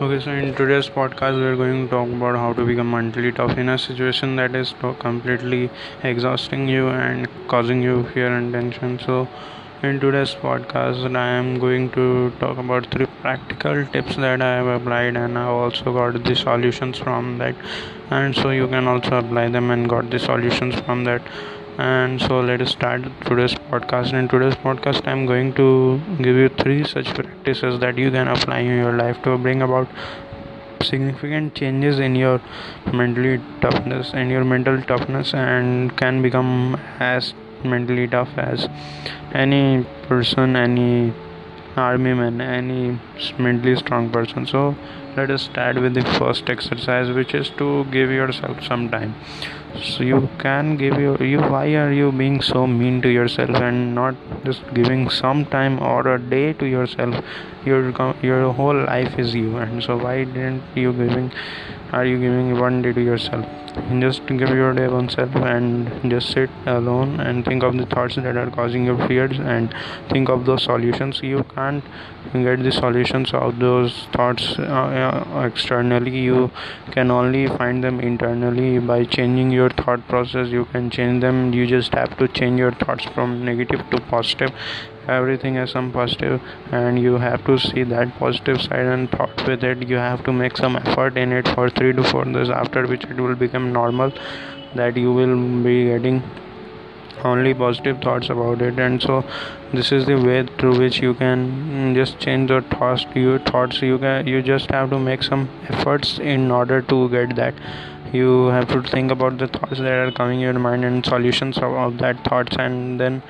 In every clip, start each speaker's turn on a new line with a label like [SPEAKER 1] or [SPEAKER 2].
[SPEAKER 1] Okay, so in today's podcast, we're going to talk about how to become mentally tough in a situation that is completely exhausting you and causing you fear and tension. So, in today's podcast, I am going to talk about three practical tips that I have applied, and I also got the solutions from that. And so, you can also apply them and got the solutions from that and so let us start today's podcast. In today's podcast i'm going to give you three such practices that you can apply in your life to bring about significant changes in your mentally toughness and your mental toughness and can become as mentally tough as any person any army man any mentally strong person. So let us start with the first exercise which is to give yourself some time. So you can give your you why are you being so mean to yourself and not just giving some time or a day to yourself? Your your whole life is you. And so why didn't you giving are you giving one day to yourself just give your day oneself and just sit alone and think of the thoughts that are causing your fears and think of those solutions. You can't get the solutions of those thoughts uh, uh, externally. You can only find them internally. By changing your thought process you can change them. You just have to change your thoughts from negative to positive everything has some positive and you have to see that positive side and thought with it. You have to make some effort in it for 3 to 4 days after which it will become normal that you will be getting only positive thoughts about it. And so this is the way through which you can mm, just change the thoughts your thoughts. You can you just have to make some efforts in order to get that you have to think about the thoughts that are coming in your mind and solutions of, of that thoughts and then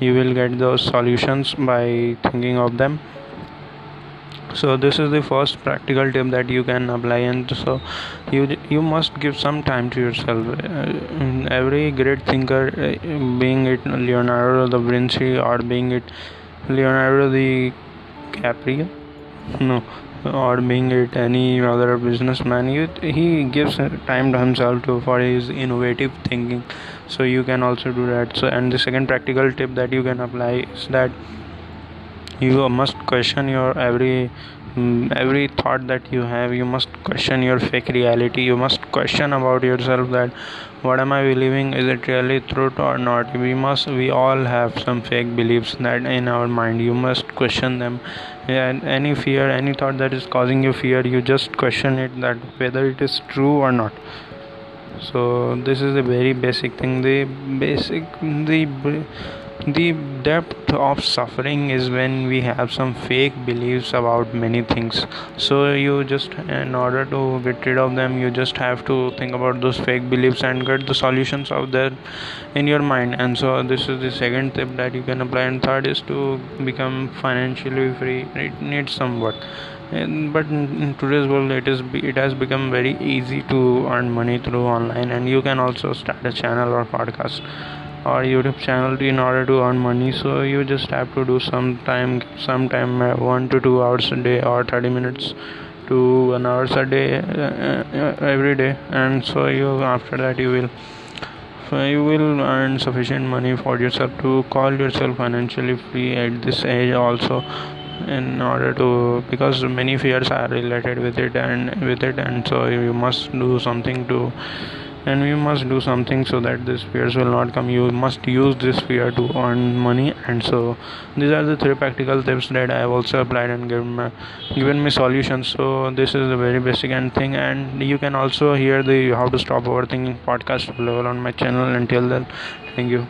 [SPEAKER 1] you will get those solutions by thinking of them. So this is the first practical tip that you can apply and so you you must give some time to yourself. Uh, every great thinker uh, being it leonardo da vinci or being it leonardo di caprio no or being it any other businessman you, he gives time to himself to for his innovative thinking. So you can also do that. So and the second practical tip that you can apply is that you must question your every mm, every thought that you have. You must question your fake reality. You must question about yourself that what am i believing? Is it really truth or not? We must we all have some fake beliefs that in our mind. You must question them and any fear any thought that is causing you fear you just question it that whether it is true or not. So this is the very basic thing. The basic the the depth of suffering is when we have some fake beliefs about many things. So you just in order to get rid of them you just have to think about those fake beliefs and get the solutions out there in your mind. And so this is the second tip that you can apply. And third is to become financially free it needs some work. But in today's world it is it has become very easy to earn money through online. And you can also start a channel or podcast or youtube channel in order to earn money. So you just have to do some time some time uh, one to two hours a day or 30 minutes to one hours a day uh, uh, every day. And so you after that you will so you will earn sufficient money for yourself to call yourself financially free at this age also in order to because many fears are related with it and with it. And so you must do something to and we must do something so that this fears will not come. You must use this fear to earn money. And so these are the three practical tips that i have also applied and given me, given me solutions. So this is the very basic and thing. And you can also hear the how to stop overthinking podcast available on my channel. Until then thank you